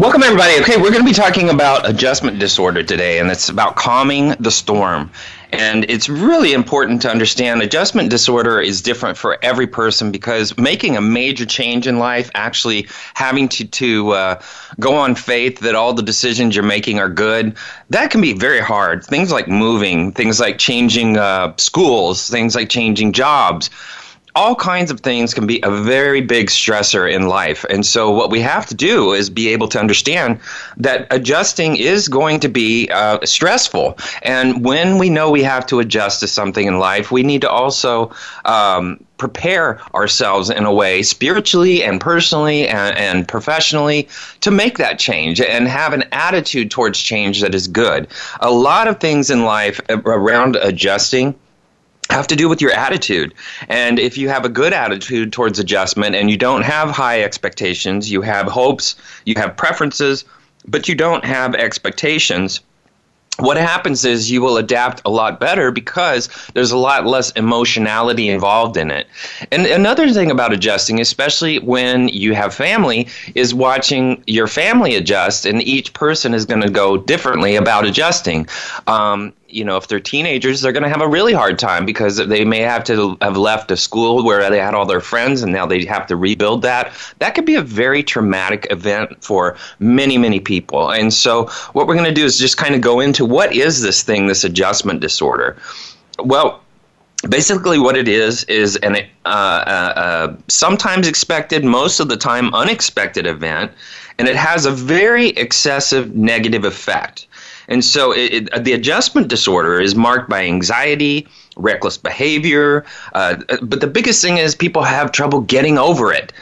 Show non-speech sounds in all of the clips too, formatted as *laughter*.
Welcome, everybody. Okay, we're going to be talking about adjustment disorder today, and it's about calming the storm. And it's really important to understand adjustment disorder is different for every person because making a major change in life, actually having to, to uh, go on faith that all the decisions you're making are good, that can be very hard. Things like moving, things like changing uh, schools, things like changing jobs all kinds of things can be a very big stressor in life. And so, what we have to do is be able to understand that adjusting is going to be uh, stressful. And when we know we have to adjust to something in life, we need to also um, prepare ourselves in a way, spiritually and personally and, and professionally, to make that change and have an attitude towards change that is good. A lot of things in life around adjusting have to do with your attitude. And if you have a good attitude towards adjustment and you don't have high expectations, you have hopes, you have preferences, but you don't have expectations, what happens is you will adapt a lot better because there's a lot less emotionality involved in it. And another thing about adjusting, especially when you have family, is watching your family adjust, and each person is going to go differently about adjusting. Um, you know, if they're teenagers, they're going to have a really hard time because they may have to have left a school where they had all their friends and now they have to rebuild that. That could be a very traumatic event for many, many people. And so, what we're going to do is just kind of go into what is this thing, this adjustment disorder? Well, basically what it is is an uh, uh, uh, sometimes expected most of the time unexpected event and it has a very excessive negative effect and so it, it, the adjustment disorder is marked by anxiety, reckless behavior. Uh, but the biggest thing is people have trouble getting over it.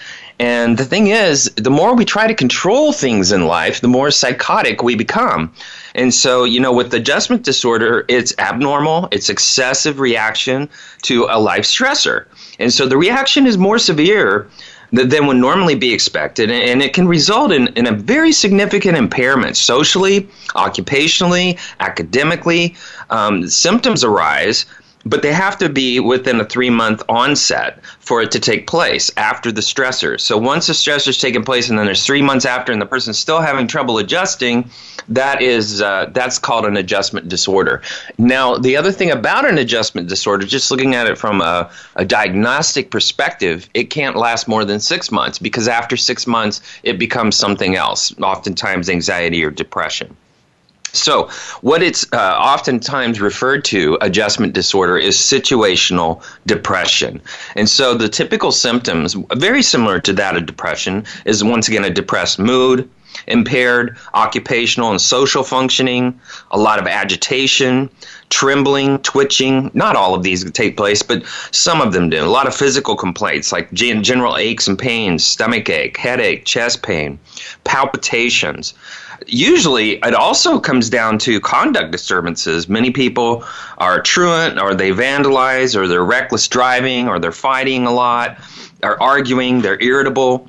And the thing is, the more we try to control things in life, the more psychotic we become. And so, you know, with adjustment disorder, it's abnormal, it's excessive reaction to a life stressor. And so the reaction is more severe than would normally be expected, and it can result in, in a very significant impairment socially, occupationally, academically. Um, symptoms arise but they have to be within a three month onset for it to take place after the stressor. So once the stressor's taken place, and then there's three months after, and the person's still having trouble adjusting, that is uh, that's called an adjustment disorder. Now, the other thing about an adjustment disorder, just looking at it from a, a diagnostic perspective, it can't last more than six months because after six months, it becomes something else, oftentimes anxiety or depression. So, what it's uh, oftentimes referred to, adjustment disorder, is situational depression. And so, the typical symptoms, very similar to that of depression, is once again a depressed mood, impaired occupational and social functioning, a lot of agitation, trembling, twitching. Not all of these take place, but some of them do. A lot of physical complaints like general aches and pains, stomach ache, headache, chest pain, palpitations usually it also comes down to conduct disturbances. Many people are truant, or they vandalize, or they're reckless driving, or they're fighting a lot, are arguing, they're irritable.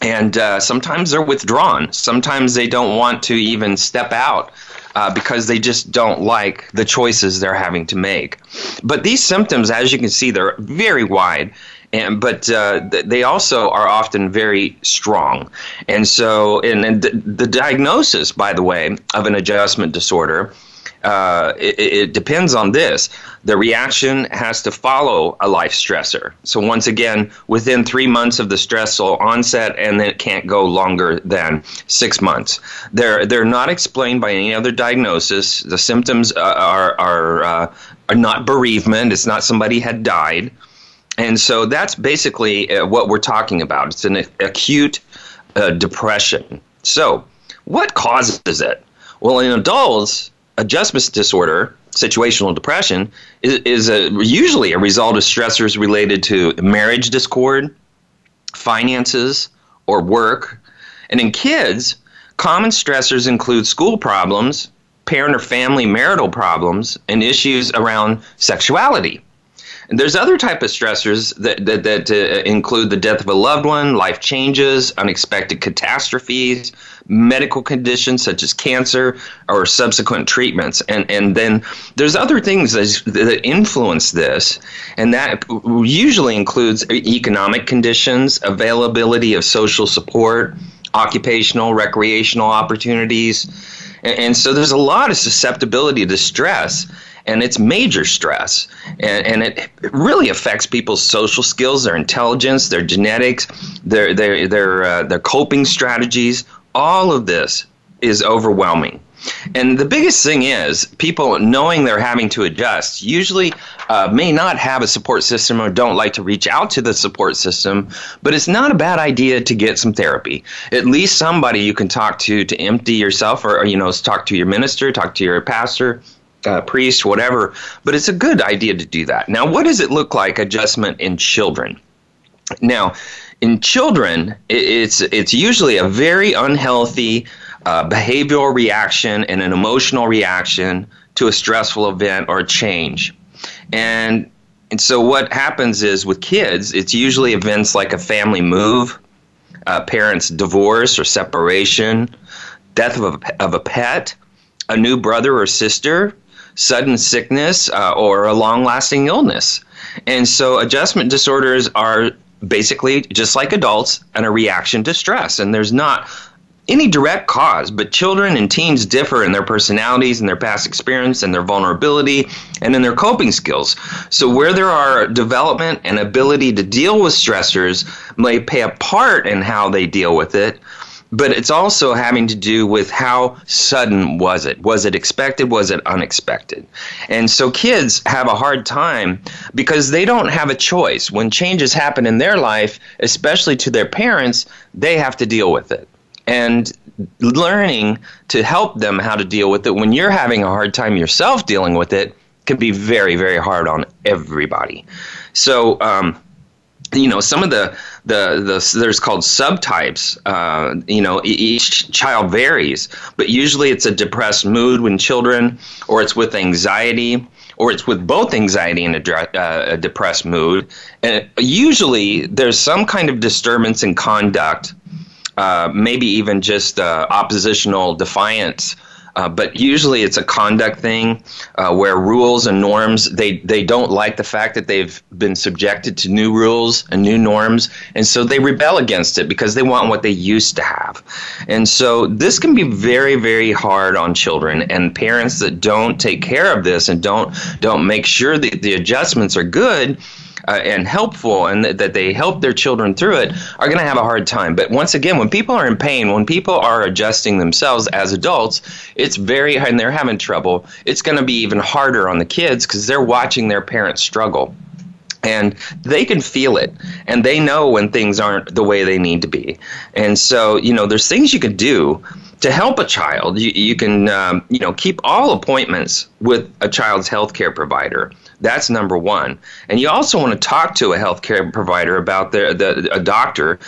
And uh, sometimes they're withdrawn. Sometimes they don't want to even step out uh, because they just don't like the choices they're having to make. But these symptoms, as you can see, they're very wide and but uh, they also are often very strong. And so, and, and the, the, diagnosis, by the way, of an adjustment disorder. Uh, it, it, depends on this. The reaction has to follow a life stressor. So, once again, within three months of the stressful onset, and then it can't go longer than six months. They're, they're not explained by any other diagnosis. The symptoms uh, are, are, uh, are not bereavement, it's not somebody had died and so that's basically uh, what we're talking about. It's an acute uh, depression. So, what causes it? Well, in adults, adjustment disorder, situational depression, is, is a, usually a result of stressors related to marriage discord, finances, or work. And in kids, common stressors include school problems, parent or family marital problems, and issues around sexuality. There's other type of stressors that, that, that uh, include the death of a loved one, life changes, unexpected catastrophes, medical conditions such as cancer or subsequent treatments. And, and then there's other things that, that influence this, and that usually includes economic conditions, availability of social support, occupational, recreational opportunities. And, and so there's a lot of susceptibility to stress and it's major stress. And, and it really affects people's social skills their intelligence their genetics their their their, uh, their coping strategies. All of this is overwhelming. And the biggest thing is people knowing they're having to adjust usually uh, may not have a support system or don't like to reach out to the support system, but it's not a bad idea to get some therapy. At least somebody you can talk to to empty yourself or, or you know, talk to your minister, talk to your pastor, uh, priest, whatever. But it's a good idea to do that. Now, what does it look like adjustment in children? Now, in children, it's it's usually a very unhealthy uh, behavioral reaction and an emotional reaction to a stressful event or a change, and and so what happens is with kids, it's usually events like a family move, uh, parents' divorce or separation, death of a, of a pet, a new brother or sister, sudden sickness uh, or a long lasting illness. And so adjustment disorders are basically just like adults and a reaction to stress. And there's not any direct cause, but children and teens differ in their personalities and their past experience and their vulnerability and in their coping skills. So, where there are development and ability to deal with stressors may play a part in how they deal with it, but it's also having to do with how sudden was it? Was it expected? Was it unexpected? And so kids have a hard time because they don't have a choice. When changes happen in their life, especially to their parents, they have to deal with it. And learning to help them how to deal with it when you're having a hard time yourself dealing with it can be very, very hard on everybody. So, um, you know some of the the, the there's called subtypes uh, you know each child varies but usually it's a depressed mood when children or it's with anxiety or it's with both anxiety and a, uh, a depressed mood. And usually there's some kind of disturbance in conduct uh, maybe even just uh, oppositional defiance uh, but usually it's a conduct thing uh, where rules and norms they they don't like the fact that they've been subjected to new rules and new norms. And so they rebel against it because they want what they used to have. And so this can be very very hard on children. And parents that don't take care of this and don't don't make sure that the adjustments are good uh, and helpful and th- that they help their children through it are going to have a hard time. But once again, when people are in pain, when people are adjusting themselves as adults, it's very and they're having trouble. It's going to be even harder on the kids because they're watching their parents struggle and they can feel it and they know when things aren't the way they need to be and so you know there's things you can do to help a child you, you can um, you know keep all appointments with a child's health care provider that's number one. And you also want to talk to a healthcare provider about their, the, a doctor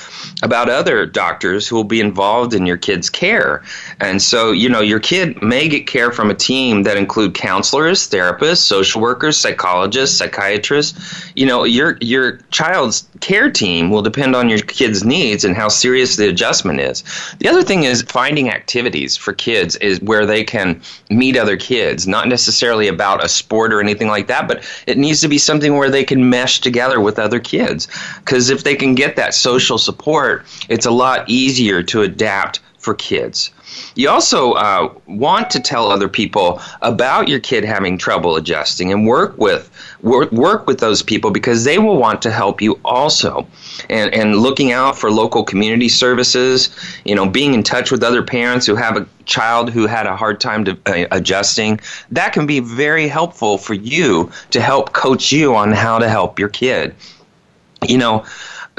about other doctors who will be involved in your kid's care. And so, you know, your kid may get care from a team that include counselors, therapists, social workers, psychologists, psychiatrists. You know, your your child's care team will depend on your kid's needs and how serious the adjustment is. The other thing is finding activities for kids is where they can meet other kids, not necessarily about a sport or anything like that, but it needs to be something where they can mesh together with other kids. Because if they can get that social support, it's a lot easier to adapt for kids. You also uh, want to tell other people about your kid having trouble adjusting and work with work, work with those people because they will want to help you also. And, and looking out for local community services, you know, being in touch with other parents who have a child who had a hard time to, uh, adjusting, that can be very helpful for you to help coach you on how to help your kid. You know,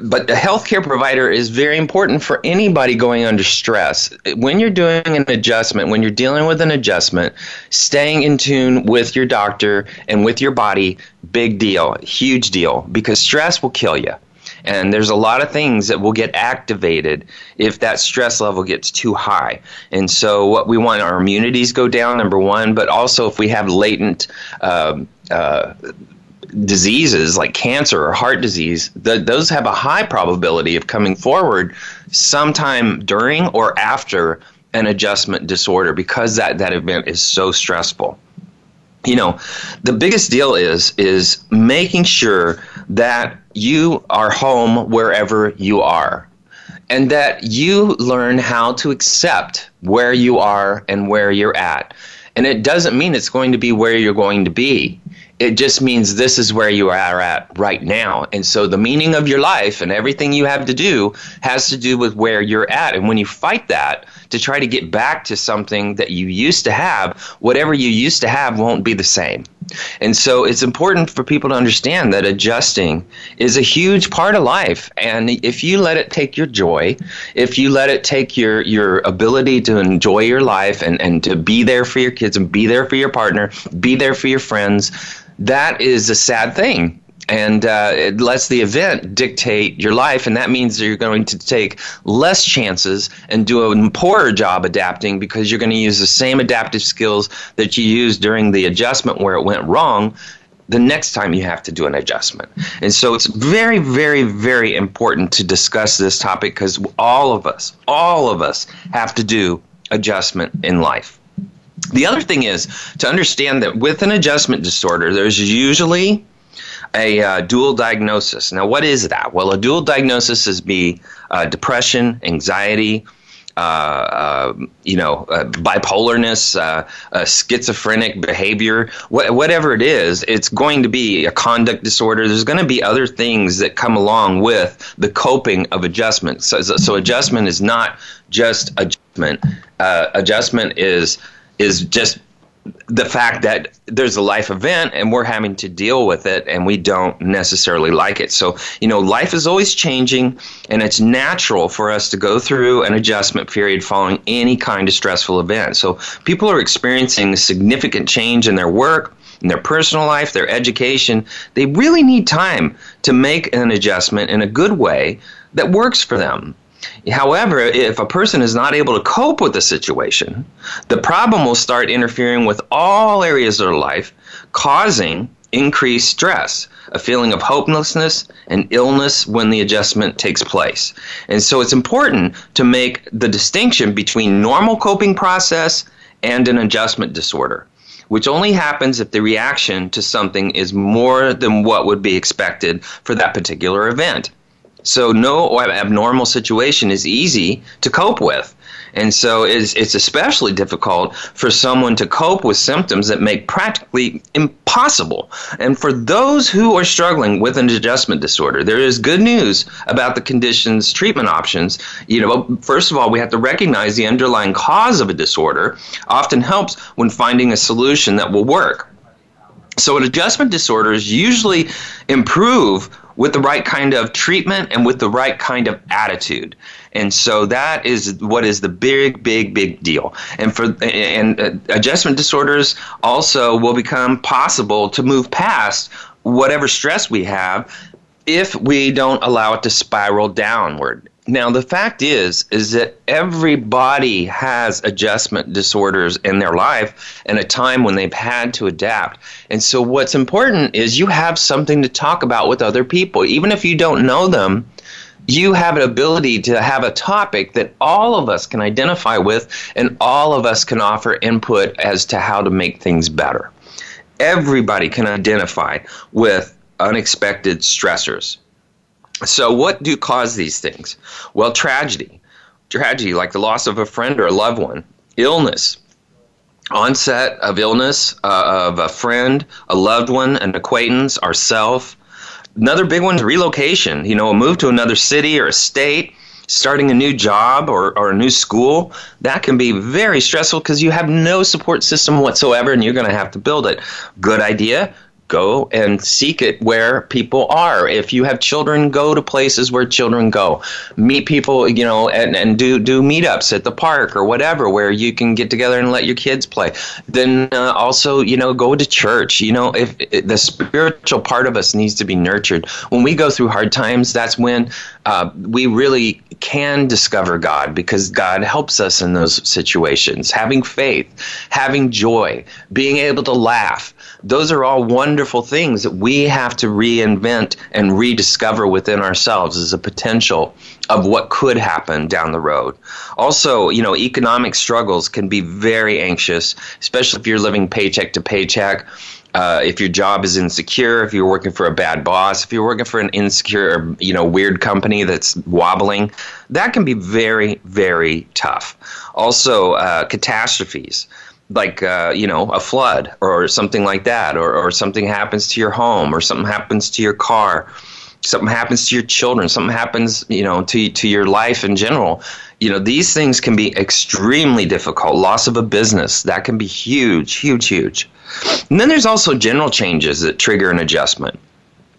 but a healthcare provider is very important for anybody going under stress. When you're doing an adjustment, when you're dealing with an adjustment, staying in tune with your doctor and with your body, big deal, huge deal, because stress will kill you. And there's a lot of things that will get activated if that stress level gets too high. And so, what we want our immunities go down, number one, but also if we have latent. Um, uh, diseases like cancer or heart disease, those have a high probability of coming forward sometime during or after an adjustment disorder because that, that event is so stressful. You know, the biggest deal is is making sure that you are home wherever you are and that you learn how to accept where you are and where you're at. And it doesn't mean it's going to be where you're going to be it just means this is where you are at right now. And so the meaning of your life and everything you have to do has to do with where you're at. And when you fight that to try to get back to something that you used to have, whatever you used to have won't be the same. And so it's important for people to understand that adjusting is a huge part of life. And if you let it take your joy, if you let it take your, your ability to enjoy your life and, and to be there for your kids and be there for your partner, be there for your friends, that is a sad thing and uh, it lets the event dictate your life, and that means you're going to take less chances and do a poorer job adapting because you're going to use the same adaptive skills that you used during the adjustment where it went wrong the next time you have to do an adjustment. And so it's very, very, very important to discuss this topic because all of us, all of us have to do adjustment in life. The other thing is to understand that with an adjustment disorder, there's usually a uh, dual diagnosis. Now, what is that? Well, a dual diagnosis is be uh, depression, anxiety, uh, uh you know, uh, bipolarness, uh, schizophrenic behavior, wh- whatever it is, it's going to be a conduct disorder. There's going to be other things that come along with the coping of adjustment. So, so adjustment is not just adjustment. adjustment is is just the fact that there's a life event and we're having to deal with it and we don't necessarily like it. So, you know, life is always changing and it's natural for us to go through an adjustment period following any kind of stressful event. So, people are experiencing significant change in their work, in their personal life, their education. They really need time to make an adjustment in a good way that works for them. However, if a person is not able to cope with the situation, the problem will start interfering with all areas of their life, causing increased stress, a feeling of hopelessness and illness when the adjustment takes place. And so it's important to make the distinction between normal coping process and an adjustment disorder which only happens if the reaction to something is more than what would be expected for that particular event. So no abnormal situation is easy to cope with. And so it's, it's especially difficult for someone to cope with symptoms that make practically impossible. And for those who are struggling with an adjustment disorder, there is good news about the condition's treatment options. You know, first of all, we have to recognize the underlying cause of a disorder often helps when finding a solution that will work. So, an adjustment disorders usually improve with the right kind of treatment and with the right kind of attitude. And so that is what is the big, big, big deal. And for and uh, adjustment disorders also will become possible to move past whatever stress we have if we don't allow it to spiral downward. Now the fact is is that everybody has adjustment disorders in their life and a time when they've had to adapt. And so what's important is you have something to talk about with other people even if you don't know them. You have an ability to have a topic that all of us can identify with and all of us can offer input as to how to make things better. Everybody can identify with unexpected stressors so, what do cause these things? Well, tragedy. Tragedy, like the loss of a friend or a loved one, illness, onset of illness uh, of a friend, a loved one, an acquaintance, ourself. Another big one is relocation. You know, a move to another city or a state, starting a new job or, or a new school. That can be very stressful because you have no support system whatsoever and you're going to have to build it. Good idea go and seek it where people are. If you have children, go to places where children go. Meet people, you know, and, and do do meetups at the park or whatever where you can get together and let your kids play. Then uh, also, you know, go to church. You know, if, if, the spiritual part of us needs to be nurtured. When we go through hard times, that's when uh, we really can discover God because God helps us in those situations. Having faith, having joy, being able to laugh. Those are all wonderful things that we have to reinvent and rediscover within ourselves as a potential of what could happen down the road. Also, you know, economic struggles can be very anxious, especially if you're living paycheck to paycheck. Uh, if your job is insecure, if you're working for a bad boss, if you're working for an insecure, you know, weird company that's wobbling, that can be very, very tough. Also, uh, catastrophes like uh, you know a flood or something like that, or, or something happens to your home, or something happens to your car, something happens to your children, something happens you know to to your life in general. You know these things can be extremely difficult. Loss of a business that can be huge, huge, huge. And then there's also general changes that trigger an adjustment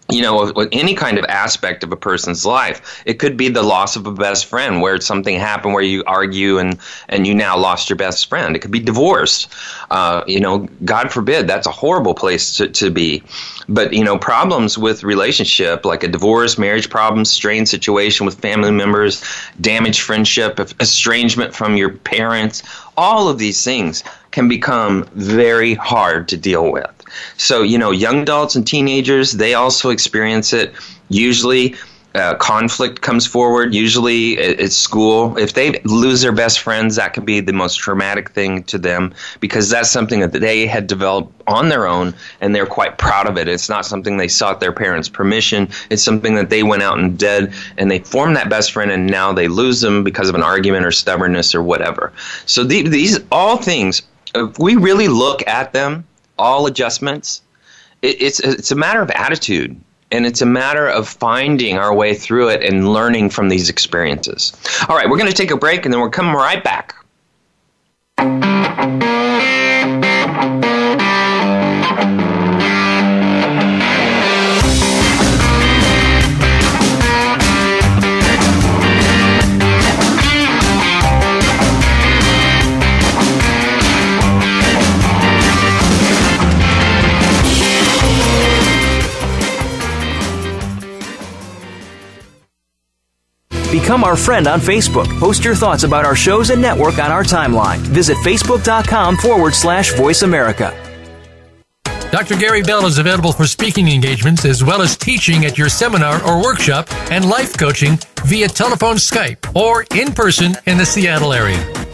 you know, any kind of aspect of a person's life. It could be the loss of a best friend, where something happened where you argue and and you now lost your best friend. It could be divorce. Uh, you know, God forbid, that's a horrible place to, to be. But you know, problems with relationship, like a divorce, marriage problems, strained situation with family members, damaged friendship, estrangement from your parents, all of these things can become very hard to deal with. So, you know, young adults and teenagers, they also experience it. Usually, uh, conflict comes forward, usually at school. If they lose their best friends, that can be the most traumatic thing to them because that's something that they had developed on their own and they're quite proud of it. It's not something they sought their parents' permission. It's something that they went out and did and they formed that best friend and now they lose them because of an argument or stubbornness or whatever. So the, these all things, if we really look at them all adjustments. It, it's it's a matter of attitude, and it's a matter of finding our way through it and learning from these experiences. All right, we're going to take a break, and then we're coming right back. Become our friend on Facebook. Post your thoughts about our shows and network on our timeline. Visit facebook.com forward slash voice America. Dr. Gary Bell is available for speaking engagements as well as teaching at your seminar or workshop and life coaching via telephone, Skype, or in person in the Seattle area.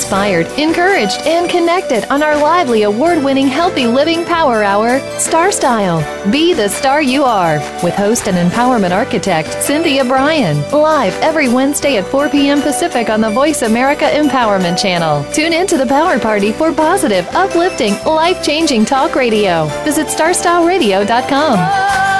Inspired, encouraged, and connected on our lively award winning Healthy Living Power Hour, Star Style. Be the star you are, with host and empowerment architect Cynthia Brian. Live every Wednesday at 4 p.m. Pacific on the Voice America Empowerment Channel. Tune in to the Power Party for positive, uplifting, life changing talk radio. Visit starstyleradio.com.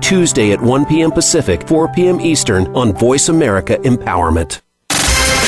Tuesday at 1 p.m. Pacific, 4 p.m. Eastern on Voice America Empowerment.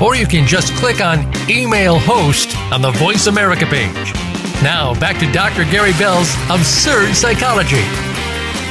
or you can just click on Email Host on the Voice America page. Now, back to Dr. Gary Bell's Absurd Psychology.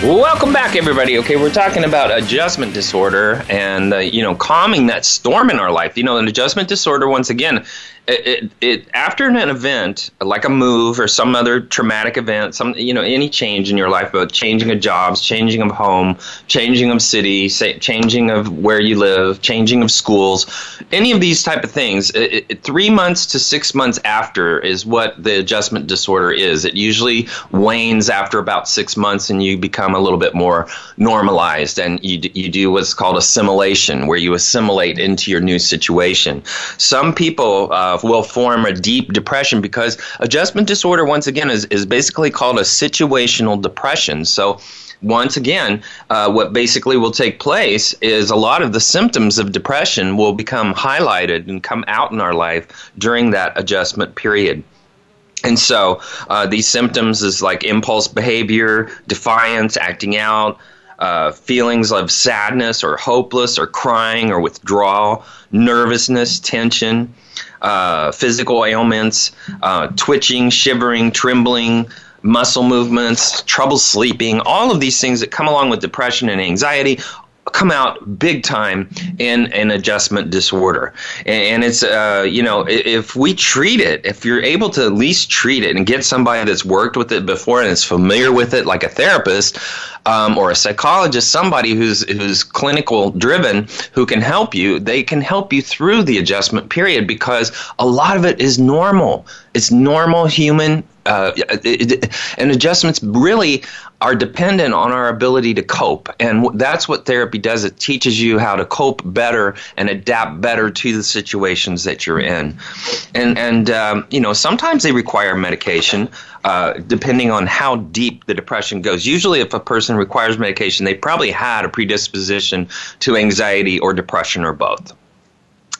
Welcome back, everybody. Okay, we're talking about adjustment disorder and, uh, you know, calming that storm in our life. You know, an adjustment disorder, once again, it, it, after an event like a move or some other traumatic event, some you know any change in your life, but changing of jobs, changing of home, changing of city, say, changing of where you live, changing of schools, any of these type of things, it, three months to six months after is what the adjustment disorder is. It usually wanes after about six months, and you become a little bit more normalized, and you you do what's called assimilation, where you assimilate into your new situation. Some people. Uh, will form a deep depression because adjustment disorder, once again, is, is basically called a situational depression. So, once again, uh, what basically will take place is a lot of the symptoms of depression will become highlighted and come out in our life during that adjustment period. And so uh, these symptoms is like impulse behavior, defiance, acting out, uh, feelings of sadness or hopeless or crying or withdrawal, nervousness, tension, uh, physical ailments, uh, twitching, shivering, trembling, muscle movements, trouble sleeping, all of these things that come along with depression and anxiety come out big time in an adjustment disorder. And it's uh, you know if we treat it if you're able to at least treat it and get somebody that's worked with it before and is familiar with it like a therapist um, or a psychologist somebody who's who's clinical driven who can help you they can help you through the adjustment period because a lot of it is normal. It's normal human uh, it, it, and adjustments really are dependent on our ability to cope. And that's what therapy does. It teaches you how to cope better and adapt better to the situations that you're in. And, and um, you know, sometimes they require medication. Uh, depending on how deep the depression goes. Usually, if a person requires medication, they probably had a predisposition to anxiety or depression or both.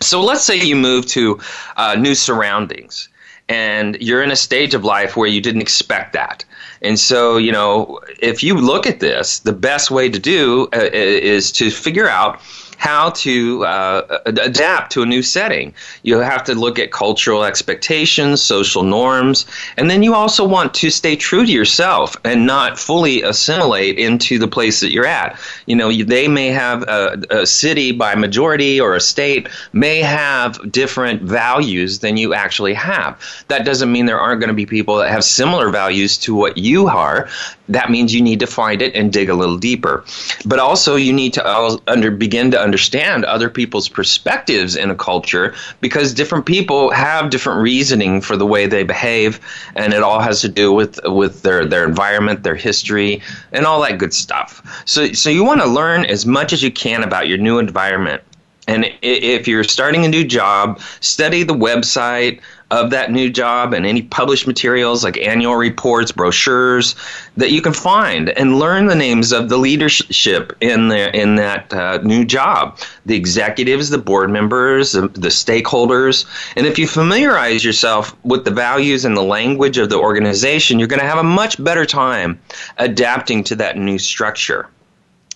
So, let's say you move to uh, new surroundings and you're in a stage of life where you didn't expect that. And so, you know, if you look at this, the best way to do uh, is to figure out how to uh, adapt to a new setting. You have to look at cultural expectations, social norms, and then you also want to stay true to yourself and not fully assimilate into the place that you're at. You know, they may have a, a city by majority or a state may have different values than you actually have. That doesn't mean there aren't going to be people that have similar values to what you are that means you need to find it and dig a little deeper. But also, you need to under, begin to understand other people's perspectives in a culture because different people have different reasoning for the way they behave, and it all has to do with with their their environment, their history, and all that good stuff. So, so you want to learn as much as you can about your new environment. And if you're starting a new job, study the website, of that new job and any published materials like annual reports, brochures that you can find and learn the names of the leadership in the in that uh, new job, the executives, the board members, the, the stakeholders, and if you familiarize yourself with the values and the language of the organization, you're going to have a much better time adapting to that new structure.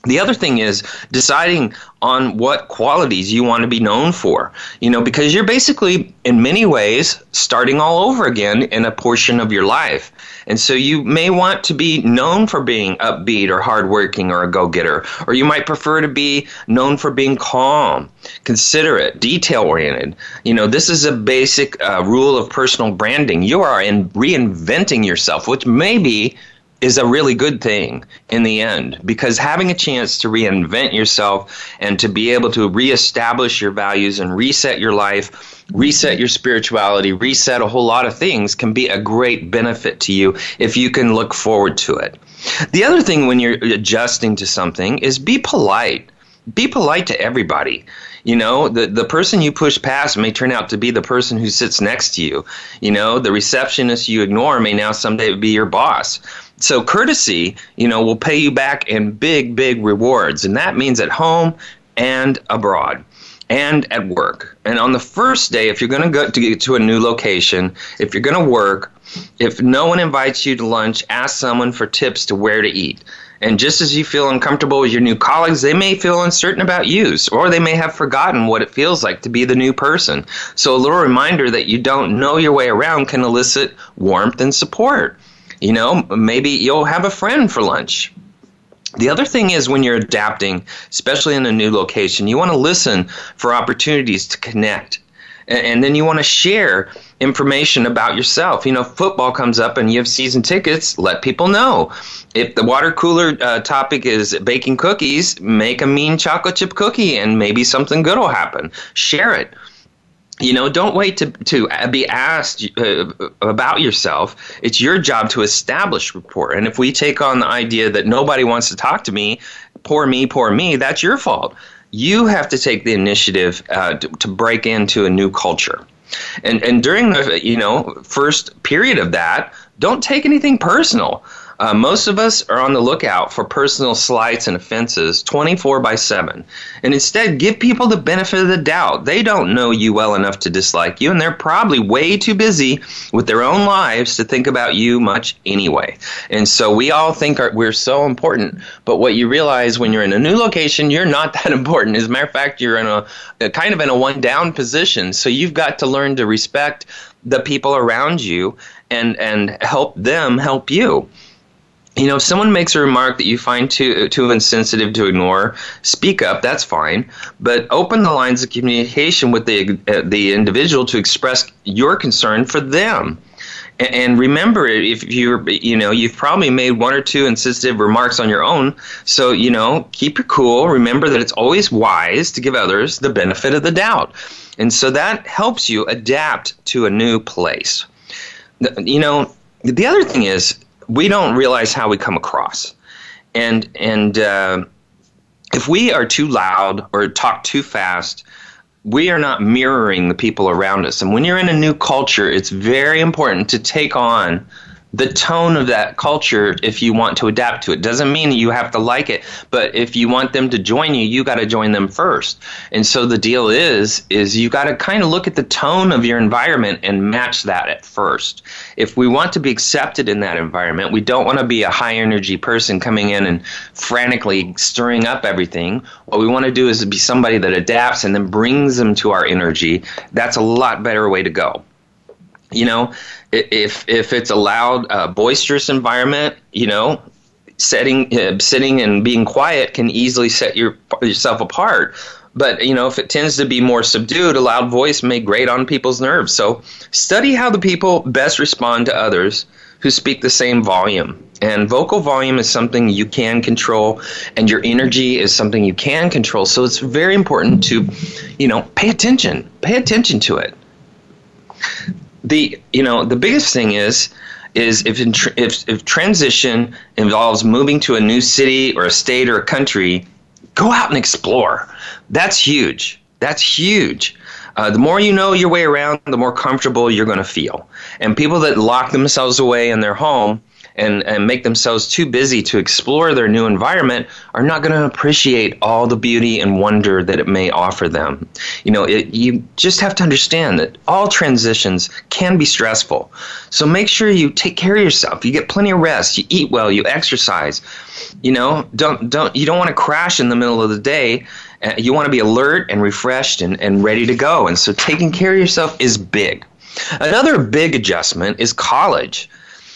The other thing is deciding on what qualities you want to be known for. You know, because you're basically, in many ways, starting all over again in a portion of your life. And so you may want to be known for being upbeat or hardworking or a go getter, or you might prefer to be known for being calm, considerate, detail oriented. You know, this is a basic uh, rule of personal branding. You are in reinventing yourself, which may be is a really good thing in the end because having a chance to reinvent yourself and to be able to reestablish your values and reset your life, reset your spirituality, reset a whole lot of things can be a great benefit to you if you can look forward to it. The other thing when you're adjusting to something is be polite. Be polite to everybody. You know, the, the person you push past may turn out to be the person who sits next to you. You know, the receptionist you ignore may now someday be your boss so courtesy, you know, will pay you back in big, big rewards, and that means at home and abroad and at work. And on the first day, if you're going to go to get to a new location, if you're going to work, if no one invites you to lunch, ask someone for tips to where to eat. And just as you feel uncomfortable with your new colleagues, they may feel uncertain about you, or they may have forgotten what it feels like to be the new person. So, a little reminder that you don't know your way around can elicit warmth and support. You know, maybe you'll have a friend for lunch. The other thing is when you're adapting, especially in a new location, you want to listen for opportunities to connect. And then you want to share information about yourself. You know, football comes up and you have season tickets, let people know. If the water cooler uh, topic is baking cookies, make a mean chocolate chip cookie and maybe something good will happen. Share it you know don't wait to, to be asked uh, about yourself. It's your job to establish rapport. And if we take on the idea that nobody wants to talk to me poor me poor me that's your fault. You have to take the initiative uh, to, to break into a new culture. And and during the you know first period of that don't take anything personal uh, most of us are on the lookout for personal slights and offenses 24 by 7. And instead, give people the benefit of the doubt. They don't know you well enough to dislike you, and they're probably way too busy with their own lives to think about you much anyway. And so we all think we're so important, but what you realize when you're in a new location, you're not *laughs* that important. As a matter of fact, you're in a, a kind of in a one down position. So you've got to learn to respect the people around you and, and help them help you you know, if someone makes a remark that you find too too insensitive to ignore, speak up. That's fine, but open the lines of communication with the uh, the individual to express your concern for them. And, remember, if you're you know you've probably made one or two insensitive remarks on your own, so you know keep your cool. Remember that it's always wise to give others the benefit of the doubt, and so that helps you adapt to a new place. You know, the other thing is we don't realize how we come across, and and uh, if we are too loud or talk too fast, we are not mirroring the people around us. And when you're in a new culture, it's very important to take on the tone of that culture if you want to adapt to it. Doesn't mean you have to like it, but if you want them to join you, you got to join them first. And so the deal is is you got to kind of look at the tone of your environment and match that at first. If we want to be accepted in that environment, we don't want to be a high energy person coming in and frantically stirring up everything. What we want to do is be somebody that adapts and then brings them to our energy. That's a lot better way to go you know if if it's a loud uh, boisterous environment you know setting uh, sitting and being quiet can easily set your yourself apart but you know if it tends to be more subdued a loud voice may grate on people's nerves so study how the people best respond to others who speak the same volume. And vocal volume is something you can control, and your energy is something you can control. So it's very important to, you know, pay attention. Pay attention to it. The you know the biggest thing is is if, if if transition involves moving to a new city or a state or a country, go out and explore. That's huge. That's huge. Uh, the more you know your way around, the more comfortable you're going to feel. And people that lock themselves away in their home and, and make themselves too busy to explore their new environment are not going to appreciate all the beauty and wonder that it may offer them. You know, it, you just have to understand that all transitions can be stressful. So make sure you take care of yourself. You get plenty of rest. You eat well. You exercise. You know, don't don't you don't want to crash in the middle of the day uh, you want to be alert and refreshed and, and ready to go. And so taking care of yourself is big. Another big adjustment is college.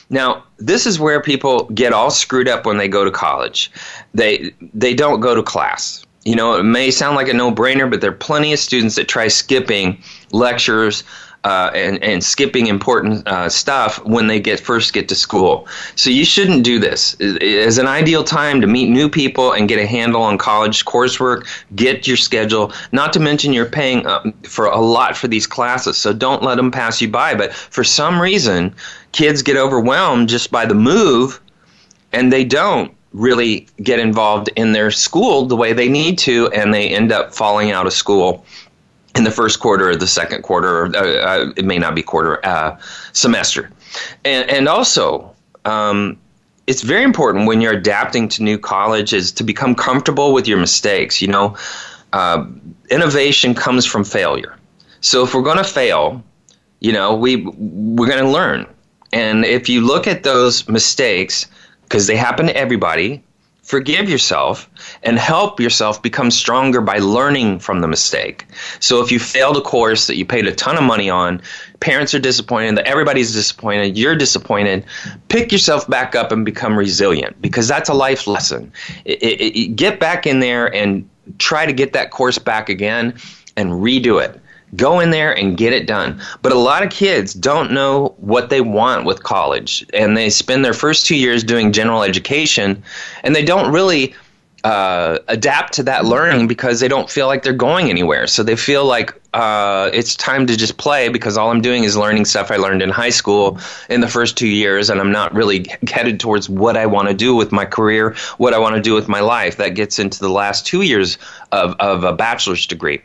Now, this is where people get all screwed up when they go to college. They they don't go to class. You know, it may sound like a no-brainer, but there are plenty of students that try skipping lectures uh, and, and skipping important uh, stuff when they get first get to school. So you shouldn't do this. It is an ideal time to meet new people and get a handle on college coursework. Get your schedule. Not to mention you're paying uh, for a lot for these classes, so don't let them pass you by. But for some reason, kids get overwhelmed just by the move, and they don't really get involved in their school the way they need to, and they end up falling out of school in the first quarter or the second quarter, or uh, uh, it may not be quarter, uh, semester. And, and also, um, it's very important when you're adapting to new colleges to become comfortable with your mistakes. You know, uh, innovation comes from failure. So if we're going to fail, you know, we we're going to learn. And if you look at those mistakes, because they happen to everybody, forgive yourself and help yourself become stronger by learning from the mistake. So if you failed a course that you paid a ton of money on, parents are disappointed, everybody's disappointed, you're disappointed, pick yourself back up and become resilient because that's a life lesson. It, it, it, get back in there and try to get that course back again and redo it. Go in there and get it done. But a lot of kids don't know what they want with college, and they spend their first two years doing general education, and they don't really uh, adapt to that learning because they don't feel like they're going anywhere. So they feel like uh, it's time to just play because all I'm doing is learning stuff I learned in high school in the first two years, and I'm not really *laughs* headed towards what I want to do with my career, what I want to do with my life. That gets into the last two years of, of a bachelor's degree.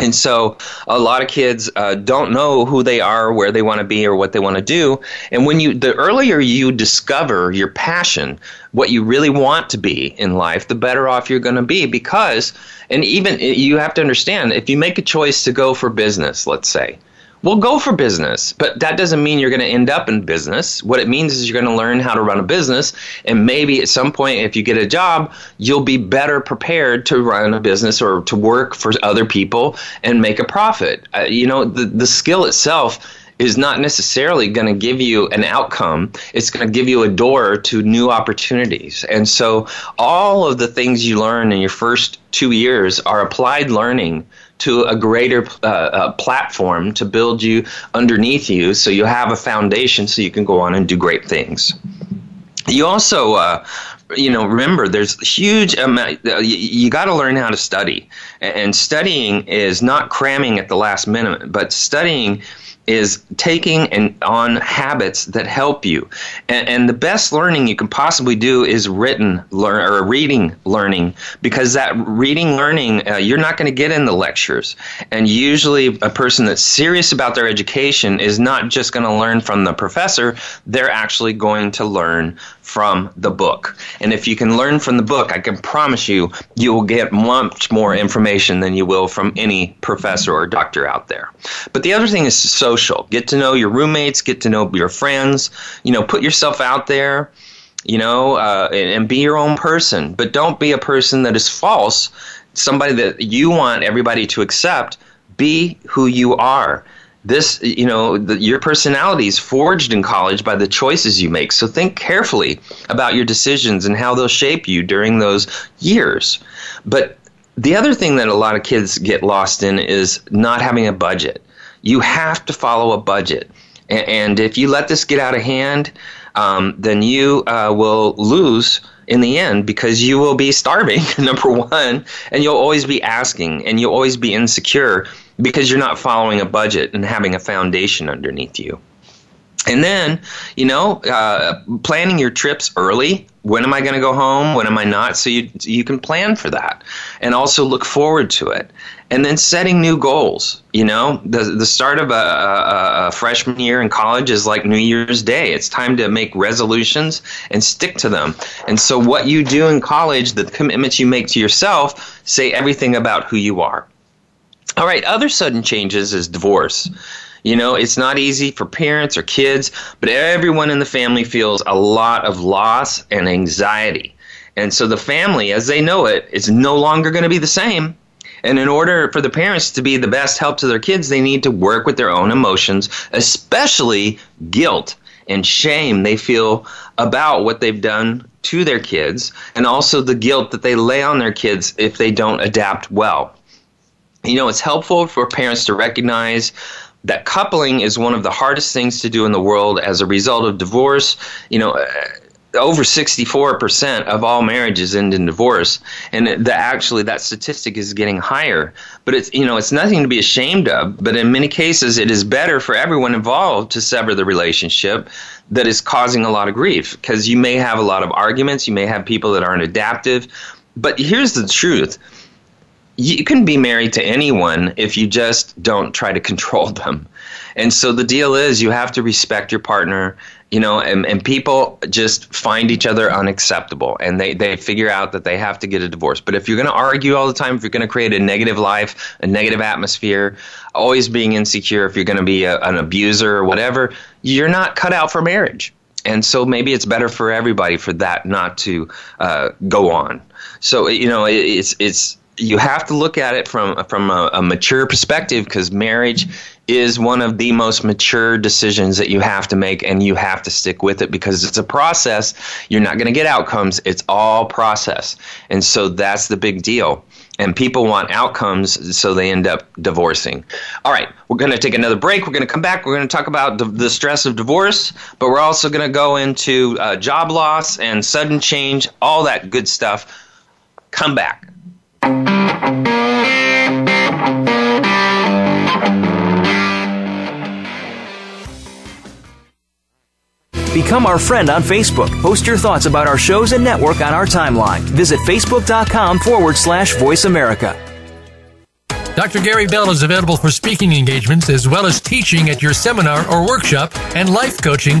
And so a lot of kids uh, don't know who they are, where they want to be, or what they want to do. And when you, the earlier you discover your passion, what you really want to be in life, the better off you're going to be. Because, and even you have to understand, if you make a choice to go for business, let's say, well, go for business, but that doesn't mean you're going to end up in business. What it means is you're going to learn how to run a business, and maybe at some point, if you get a job, you'll be better prepared to run a business or to work for other people and make a profit. Uh, you know, the the skill itself is not necessarily going to give you an outcome. It's going to give you a door to new opportunities. And so, all of the things you learn in your first two years are applied learning to a greater uh, uh, platform to build you underneath you so you have a foundation so you can go on and do great things. You also, uh, you know, remember there's huge amount, you, you got to learn how to study. And studying is not cramming at the last minute, but studying is taking and on habits that help you. And, and, the best learning you can possibly do is written learn or reading learning because that reading learning uh, you're not going to get in the lectures. And usually a person that's serious about their education is not just going to learn from the professor, they're actually going to learn from the book. And if you can learn from the book, I can promise you, you will get much more information than you will from any professor or doctor out there. But the other thing is social. Get to know your roommates, get to know your friends, you know, put yourself out there. You know, uh, and, and be your own person, but don't be a person that is false. Somebody that you want everybody to accept. Be who you are this you know the, your personality is forged in college by the choices you make. So think carefully about your decisions and how they'll shape you during those years. But the other thing that a lot of kids get lost in is not having a budget. You have to follow a budget. And, and if you let this get out of hand um, then you uh, will lose in the end because you will be starving, *laughs* number one, and you'll always be asking and you'll always be insecure because you're not following a budget and having a foundation underneath you. And then, you know, uh, planning your trips early. When am I going to go home? When am I not? So you you can plan for that, and also look forward to it. And then setting new goals. You know, the the start of a, a, a freshman year in college is like New Year's Day. It's time to make resolutions and stick to them. And so, what you do in college, the commitments you make to yourself, say everything about who you are. All right, other sudden changes is divorce. You know, it's not easy for parents or kids, but everyone in the family feels a lot of loss and anxiety. And so the family, as they know it, is no longer going to be the same. And in order for the parents to be the best help to their kids, they need to work with their own emotions, especially guilt and shame they feel about what they've done to their kids, and also the guilt that they lay on their kids if they don't adapt well. You know, it's helpful for parents to recognize that coupling is one of the hardest things to do in the world as a result of divorce. You know, uh, over 64% of all marriages end in divorce and the, actually that statistic is getting higher. But it's you know it's nothing to be ashamed of but in many cases it is better for everyone involved to sever the relationship that is causing a lot of grief because you may have a lot of arguments you may have people that aren't adaptive. But here's the truth you can be married to anyone if you just don't try to control *laughs* them. And so the deal is you have to respect your partner, you know, and, and people just find each other unacceptable and they, they figure out that they have to get a divorce. But if you're going to argue all the time, if you're going to create a negative life, a negative atmosphere, always being insecure, if you're going to be a, an abuser or whatever, you're not cut out for marriage. And so maybe it's better for everybody for that not to uh, go on. So, you know, it, it's, it's, you have to look at it from from a, a mature perspective because marriage is one of the most mature decisions that you have to make and you have to stick with it because it's a process. You're not going to get outcomes. It's all process. And so that's the big deal. And people want outcomes so they end up divorcing. All right we're going to take another break. We're going to come back. We're going to talk about the, the stress of divorce but we're also going to go into uh, job loss and sudden change all that good stuff. Come back Become our friend on Facebook. Post your thoughts about our shows and network on our timeline. Visit facebook.com forward slash voice America. Dr. Gary Bell is available for speaking engagements as well as teaching at your seminar or workshop and life coaching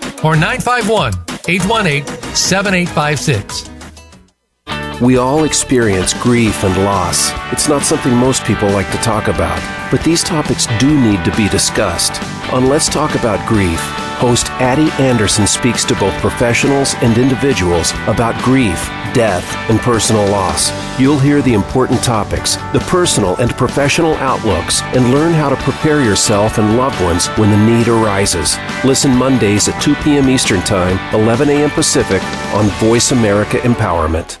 or 951 818 7856. We all experience grief and loss. It's not something most people like to talk about, but these topics do need to be discussed. On Let's Talk About Grief, host Addie Anderson speaks to both professionals and individuals about grief, death, and personal loss. You'll hear the important topics, the personal and professional outlooks, and learn how to prepare yourself and loved ones when the need arises. Listen Mondays at 2 p.m. Eastern Time, 11 a.m. Pacific on Voice America Empowerment.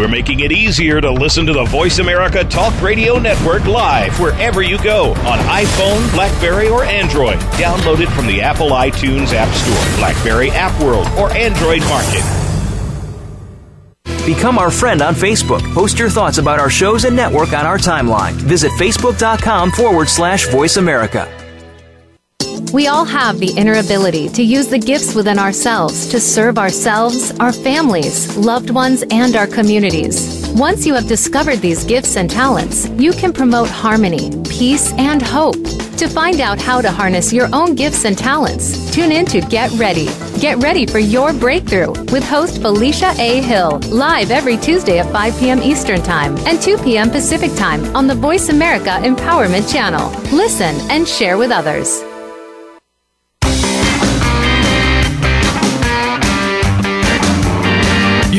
We're making it easier to listen to the Voice America Talk Radio Network live wherever you go on iPhone, Blackberry, or Android. Download it from the Apple iTunes App Store, Blackberry App World, or Android Market. Become our friend on Facebook. Post your thoughts about our shows and network on our timeline. Visit facebook.com forward slash voice America. We all have the inner ability to use the gifts within ourselves to serve ourselves, our families, loved ones, and our communities. Once you have discovered these gifts and talents, you can promote harmony, peace, and hope. To find out how to harness your own gifts and talents, tune in to Get Ready. Get ready for your breakthrough with host Felicia A. Hill, live every Tuesday at 5 p.m. Eastern Time and 2 p.m. Pacific Time on the Voice America Empowerment Channel. Listen and share with others.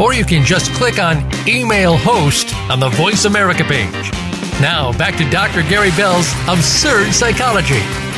or you can just click on Email Host on the Voice America page. Now, back to Dr. Gary Bell's Absurd Psychology.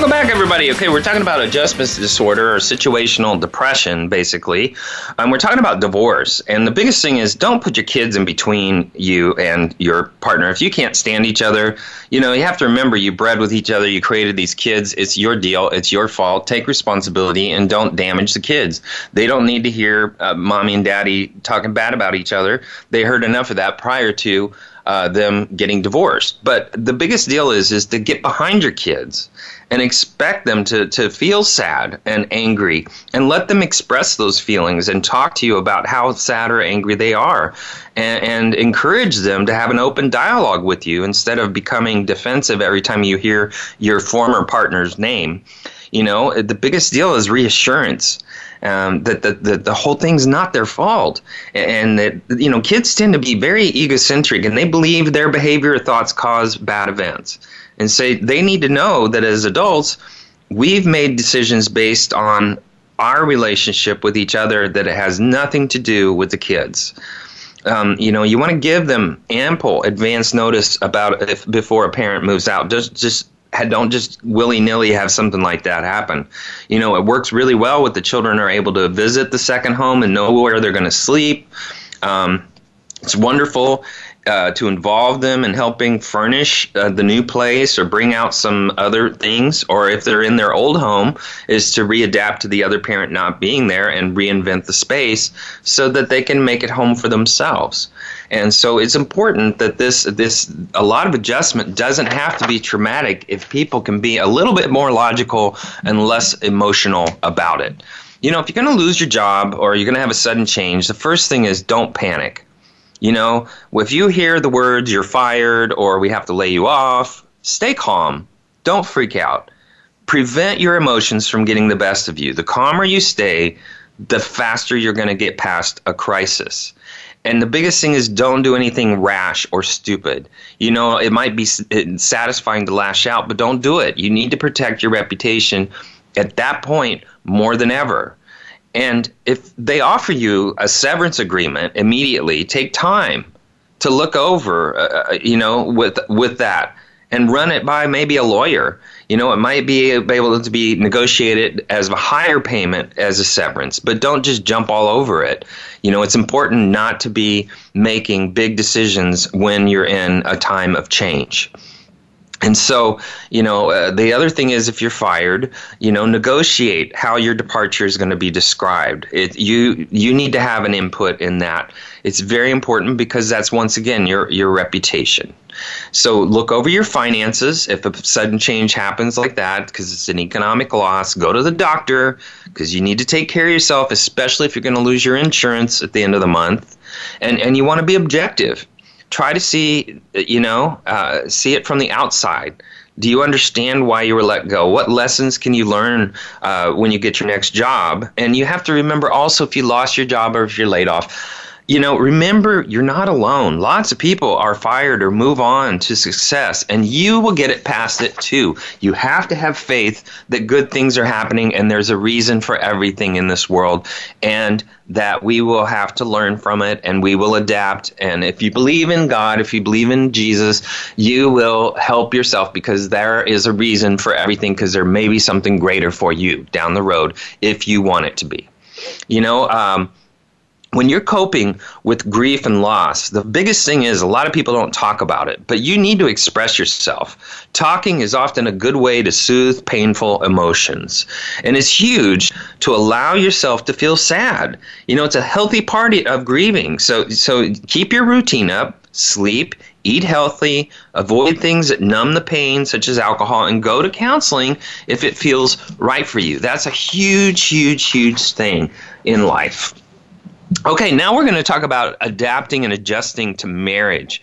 Welcome back, everybody. Okay, we're talking about adjustment disorder or situational depression, basically. Um, we're talking about divorce. And the biggest thing is don't put your kids in between you and your partner. If you can't stand each other, you know, you have to remember you bred with each other, you created these kids. It's your deal, it's your fault. Take responsibility and don't damage the kids. They don't need to hear uh, mommy and daddy talking bad about each other. They heard enough of that prior to uh, them getting divorced. But the biggest deal is is to get behind your kids and expect them to, to feel sad and angry and let them express those feelings and talk to you about how sad or angry they are and, and encourage them to have an open dialogue with you instead of becoming defensive every time you hear your former partner's name. You know, the biggest deal is reassurance. Um, that the, the, whole thing's not their fault and that you know kids tend to be very egocentric and they believe their behavior or thoughts cause bad events and say they need to know that as adults, we've made decisions based on our relationship with each other that it has nothing to do with the kids. Um, you know, you want to give them ample advance notice about if before a parent moves out. Just just don't just willy nilly have something like that happen. You know, it works really well with the children are able to visit the second home and know where they're going to sleep. Um, it's wonderful uh, to involve them in helping furnish uh, the new place or bring out some other things, or if they're in their old home, is to readapt to the other parent not being there and reinvent the space so that they can make it home for themselves. And so it's important that this this a lot of adjustment doesn't have to be traumatic if people can be a little bit more logical and less emotional about it. You know, if you're going to lose your job or you're going to have a sudden change, the first thing is don't panic you know, if you hear the words you're fired or we have to lay you off, stay calm. Don't freak out. Prevent your emotions from getting the best of you. The calmer you stay, the faster you're going to get past a crisis. And the biggest thing is don't do anything rash or stupid. You know, it might be satisfying to lash out, but don't do it. You need to protect your reputation at that point more than ever. And if they offer you a severance agreement immediately, take time to look over, uh, uh, you know, with with that and run it by maybe a lawyer. You know, it might be able to be negotiated as a higher payment as a severance, but don't just jump all over it. You know, it's important not to be making big decisions when you're in a time of change. And so, you know, uh, the other thing is if you're fired, you know, negotiate how your departure is going to be described. It, you you need to have an input in that. It's very important because that's once again your your reputation. So look over your finances. If a sudden change happens like that, because it's an economic loss, go to the doctor because you need to take care of yourself, especially if you're going to lose your insurance at the end of the month. And and you want to be objective try to see, you know, uh, see it from the outside. Do you understand why you were let go? What lessons can you learn uh, when you get your next job? And you have to remember also if you lost your job or if you're laid off, you know, remember you're not alone. Lots of people are fired or move on to success, and you will get it past it too. You have to have faith that good things are happening and there's a reason for everything in this world, and that we will have to learn from it and we will adapt. And if you believe in God, if you believe in Jesus, you will help yourself because there is a reason for everything because there may be something greater for you down the road if you want it to be. You know, um, when you're coping with grief and loss, the biggest thing is a lot of people don't talk about it, but you need to express yourself. Talking is often a good way to soothe painful emotions. And it's huge to allow yourself to feel sad. You know, it's a healthy part of grieving. So so keep your routine up, sleep, eat healthy, avoid things that numb the pain such as alcohol and go to counseling if it feels right for you. That's a huge huge huge thing in life. Okay, now we're going to talk about adapting and adjusting to marriage.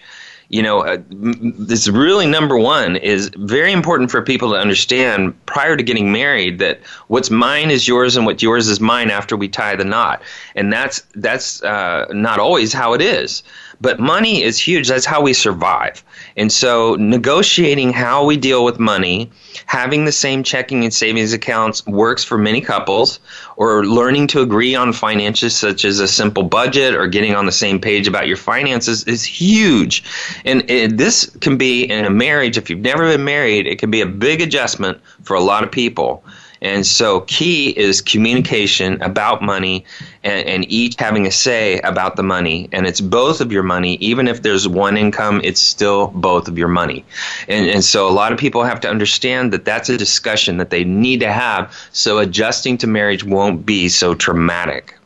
You know, uh, this really number one is very important for people to understand prior to getting married that what's mine is yours and what yours is mine after we tie the knot, and that's that's uh, not always how it is. But money is huge. That's how we survive. And so, negotiating how we deal with money, having the same checking and savings accounts works for many couples, or learning to agree on finances, such as a simple budget or getting on the same page about your finances, is huge. And it, this can be in a marriage, if you've never been married, it can be a big adjustment for a lot of people. And so, key is communication about money and, and, each having a say about the money. And it's both of your money. Even if there's one income, it's still both of your money. And, and so, a lot of people have to understand that that's a discussion that they need to have so adjusting to marriage won't be so traumatic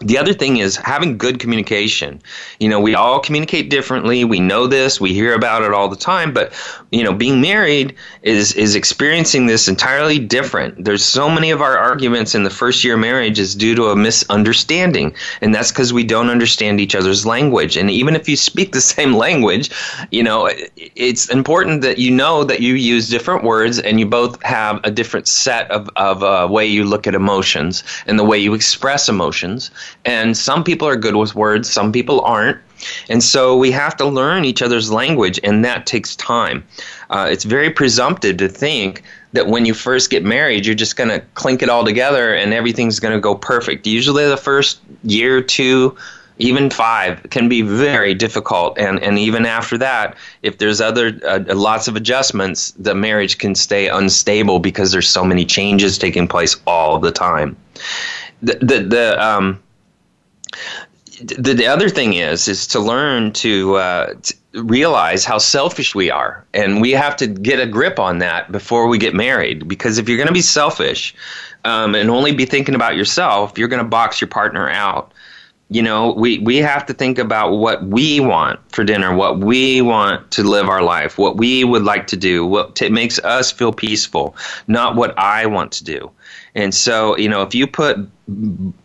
the other thing is having good communication. You know, we all communicate differently. We know this. We hear about it all the time. But you know, being married is is experiencing this entirely different. There's so many of our arguments in the first year of marriage is due to a misunderstanding, and that's because we don't understand each other's language. And even if you speak the *laughs* same language, you know, it's important that you know that you use different words and you both have a different set of of uh, way you look at emotions and the way you express emotions and some people are good with words, some people aren't. And so we have to learn each other's language, and that takes time. Uh, it's very presumptive to think that when you first get married, you're just going to clink it all together and everything's going to go perfect. Usually, the first year, two, even five can be very difficult and, and even after that if there's other uh, lots of adjustments the marriage can stay unstable because there's so many changes taking place all the time the the, the um the, the other thing is is to learn to, uh, to realize how selfish we are. And we have to get a grip on that before we get married. Because if you're going to be selfish um, and only be thinking about yourself you're going to box your partner out. You know we, we have to think about what we want for dinner what we want to live our life what we would like to do what t- makes us feel peaceful not what i want to do. And so you know if you put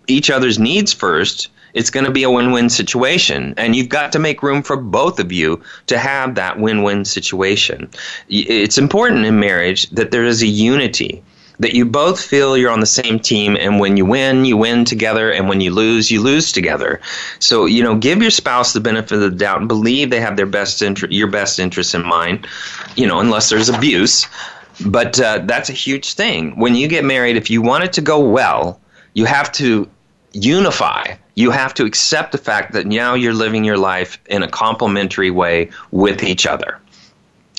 each other's needs first it's going to be a win-win situation. And you've got to make room for both of you to have that win-win situation. It's important in marriage that there is a unity that you both feel you're on the same team and when you win you win together and when you lose you lose together. So you know give your spouse the benefit of the doubt and believe they have their best your best interest in mind you know unless there's abuse. But uh, that's a huge thing. When you get married if you want it to go well you have to unify. You have to accept the fact that now you're living your life in a complementary way with each other.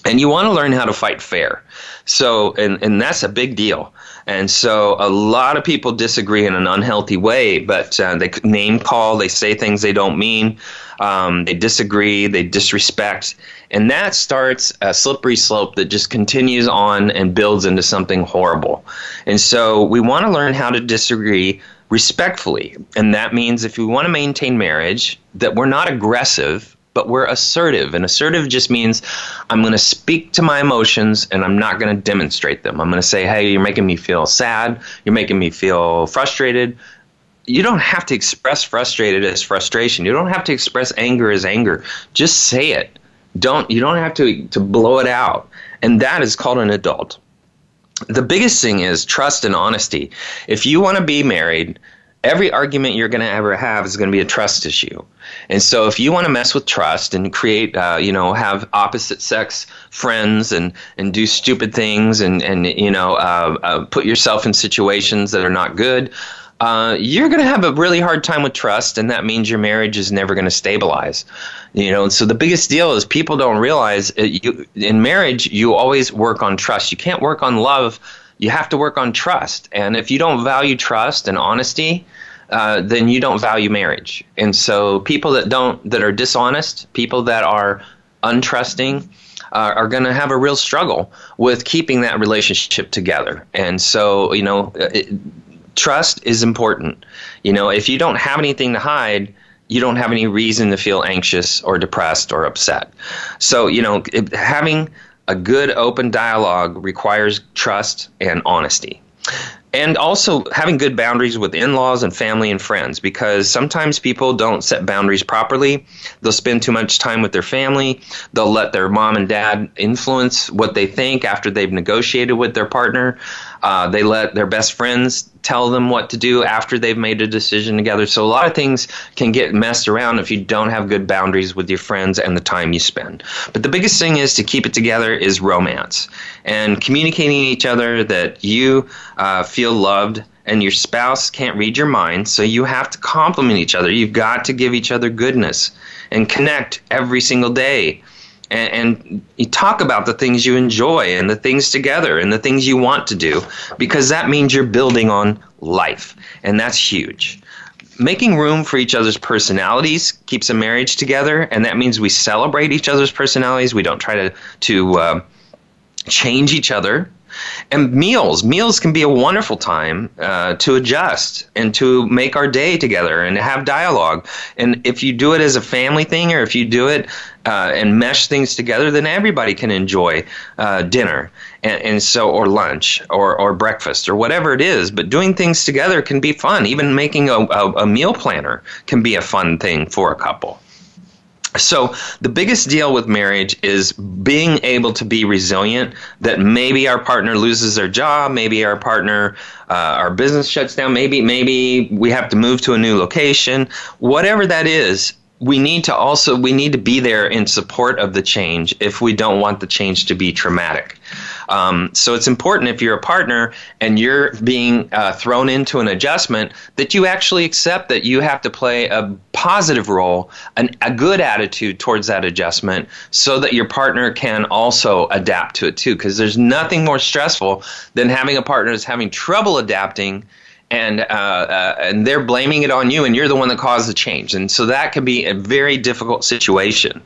And you want to learn how to fight fair. So, and, and that's a big deal. And so a lot of people disagree in an unhealthy way, but uh, they name call, they say things they don't mean, um, they disagree, they disrespect, and that starts a slippery slope that just continues on and builds into something horrible. And so we want to learn how to disagree respectfully. And that means if we want to maintain marriage, that we're not aggressive but we're assertive. And assertive just means I'm going to speak to my emotions and I'm not going to demonstrate them. I'm going to say, hey, you're making me feel sad. You're making me feel frustrated. You don't have to express frustrated as frustration. You don't have to express anger as anger. Just say it. Don't you don't have to to blow it out. And that is called an adult. The biggest thing is trust and honesty. If you want to be married, every argument you're going to ever have is going to be a trust issue. And so, if you want to mess with trust and create, uh, you know, have opposite sex friends and, and do stupid things and, and you know, uh, uh, put yourself in situations that are not good, uh, you're going to have a really hard time with trust, and that means your marriage is never going to stabilize. You know, and so the biggest deal is people don't realize it, uh, you, in marriage you always work on trust. You can't work on love you have to work on trust. And if you don't value trust and honesty, uh, then you don't value marriage. And so people that don't that are dishonest, people that are untrusting, uh, are going to have a real struggle with keeping that relationship together. And so, you know, it, trust is important. You know, if you don't have anything to hide, you don't have any reason to feel anxious or depressed or upset. So, you know, it, having a good open dialogue requires trust and honesty. And also having good boundaries with in laws and family and friends because sometimes people don't set boundaries properly. They'll spend too much time with their family. They'll let their mom and dad influence what they think after they've negotiated with their partner. Uh, they let their best friends tell them what to do after they've made a decision together. So a lot of things can get messed around if you don't have good boundaries with your friends and the time you spend. But the biggest thing is to keep it together is romance and communicating to each other that you uh, feel loved and your spouse can't read your mind, so you have to compliment each other. You've got to give each other goodness and connect every single day and, and you talk about the things you enjoy and the things together and the things you want to do because that means you're building on life and that's huge. Making room for each other's personalities keeps a marriage together and that means we celebrate each other's personalities. We don't try to to uh, change each other and meals meals can be a wonderful time uh, to adjust and to make our day together and have dialogue. And if you do it as a family thing or if you do it uh, and mesh things together then everybody can enjoy uh, dinner and, and so or lunch or, or breakfast or whatever it is. But doing things together can be fun. Even making a, a, a meal planner can be a fun thing for a couple so, the biggest deal with marriage is being able to be resilient. That maybe our partner loses their job, maybe our partner, uh, our business shuts down, maybe maybe we have to move to a new location. Whatever that is, we need to also we need to be there in support of the change if we don't want the change to be traumatic. Um, so it's important if you're a partner and you're being uh, thrown into an adjustment that you actually accept that you have to play a positive role, an, a good attitude towards that adjustment, so that your partner can also adapt to it too. Because there's nothing more stressful than having a partner that's having trouble adapting and uh, uh, and they're blaming it on you, and you're the one that caused the change, and so that can be a very difficult situation.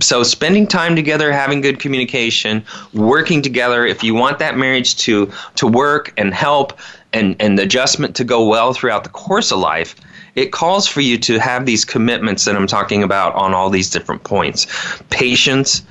So spending time together, having good communication, working together. If you want that marriage to to work and help, and and the adjustment to go well throughout the course of life, it calls for you to have these commitments that I'm talking about on all these different points. Patience,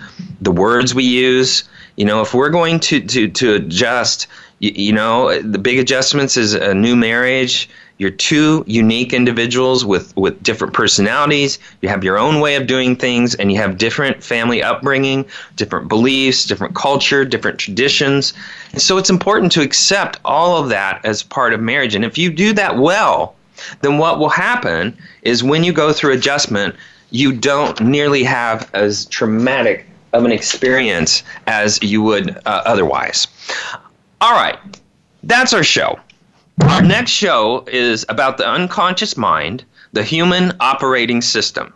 the words we use. You know, if we're going to to to adjust you, you know, the big adjustments is a new marriage. You're two unique individuals with, with different personalities. You have your own way of doing things, and you have different family upbringing, different beliefs, different culture, different traditions. And so it's important to accept all of that as part of marriage. And if you do that well, then what will happen is when you go through adjustment, you don't nearly have as traumatic of an experience as you would uh, otherwise. All right, that's our show. Our next show is about the unconscious mind, the human operating system.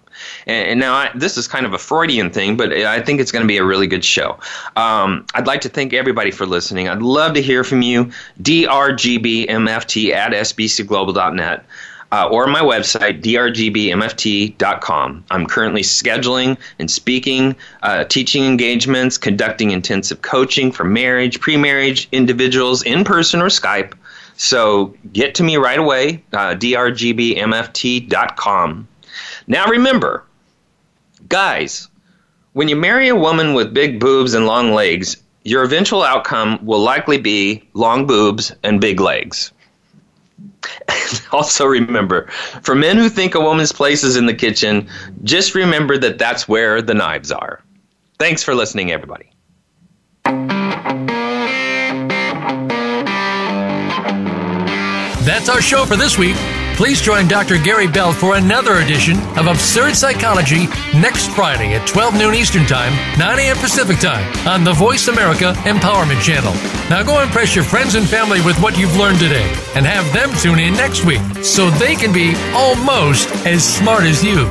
And, now I, this is kind of a Freudian thing, but I think it's going to be a really good show. Um, I'd like to thank everybody for listening. I'd love to hear from you. drgbmft at sbcglobal.net uh, or my website, drgbmft.com. I'm currently scheduling and speaking, uh, teaching engagements, conducting intensive coaching for marriage, pre marriage, individuals, in person or Skype. So get to me right away, uh, drgbmft.com. Now remember, guys, when you marry a woman with big boobs and long legs, your eventual outcome will likely be long boobs and big legs. *laughs* also remember, for men who think a woman's place is in the kitchen, just remember that that's where the knives are. Thanks for listening, everybody. That's our show for this week. Please join Dr. Gary Bell for another edition of Absurd Psychology next Friday at 12 noon Eastern Time, 9 a.m. Pacific Time on the Voice America Empowerment Channel. Now go impress your friends and family with what you've learned today and have them tune in next week so they can be almost as smart as you.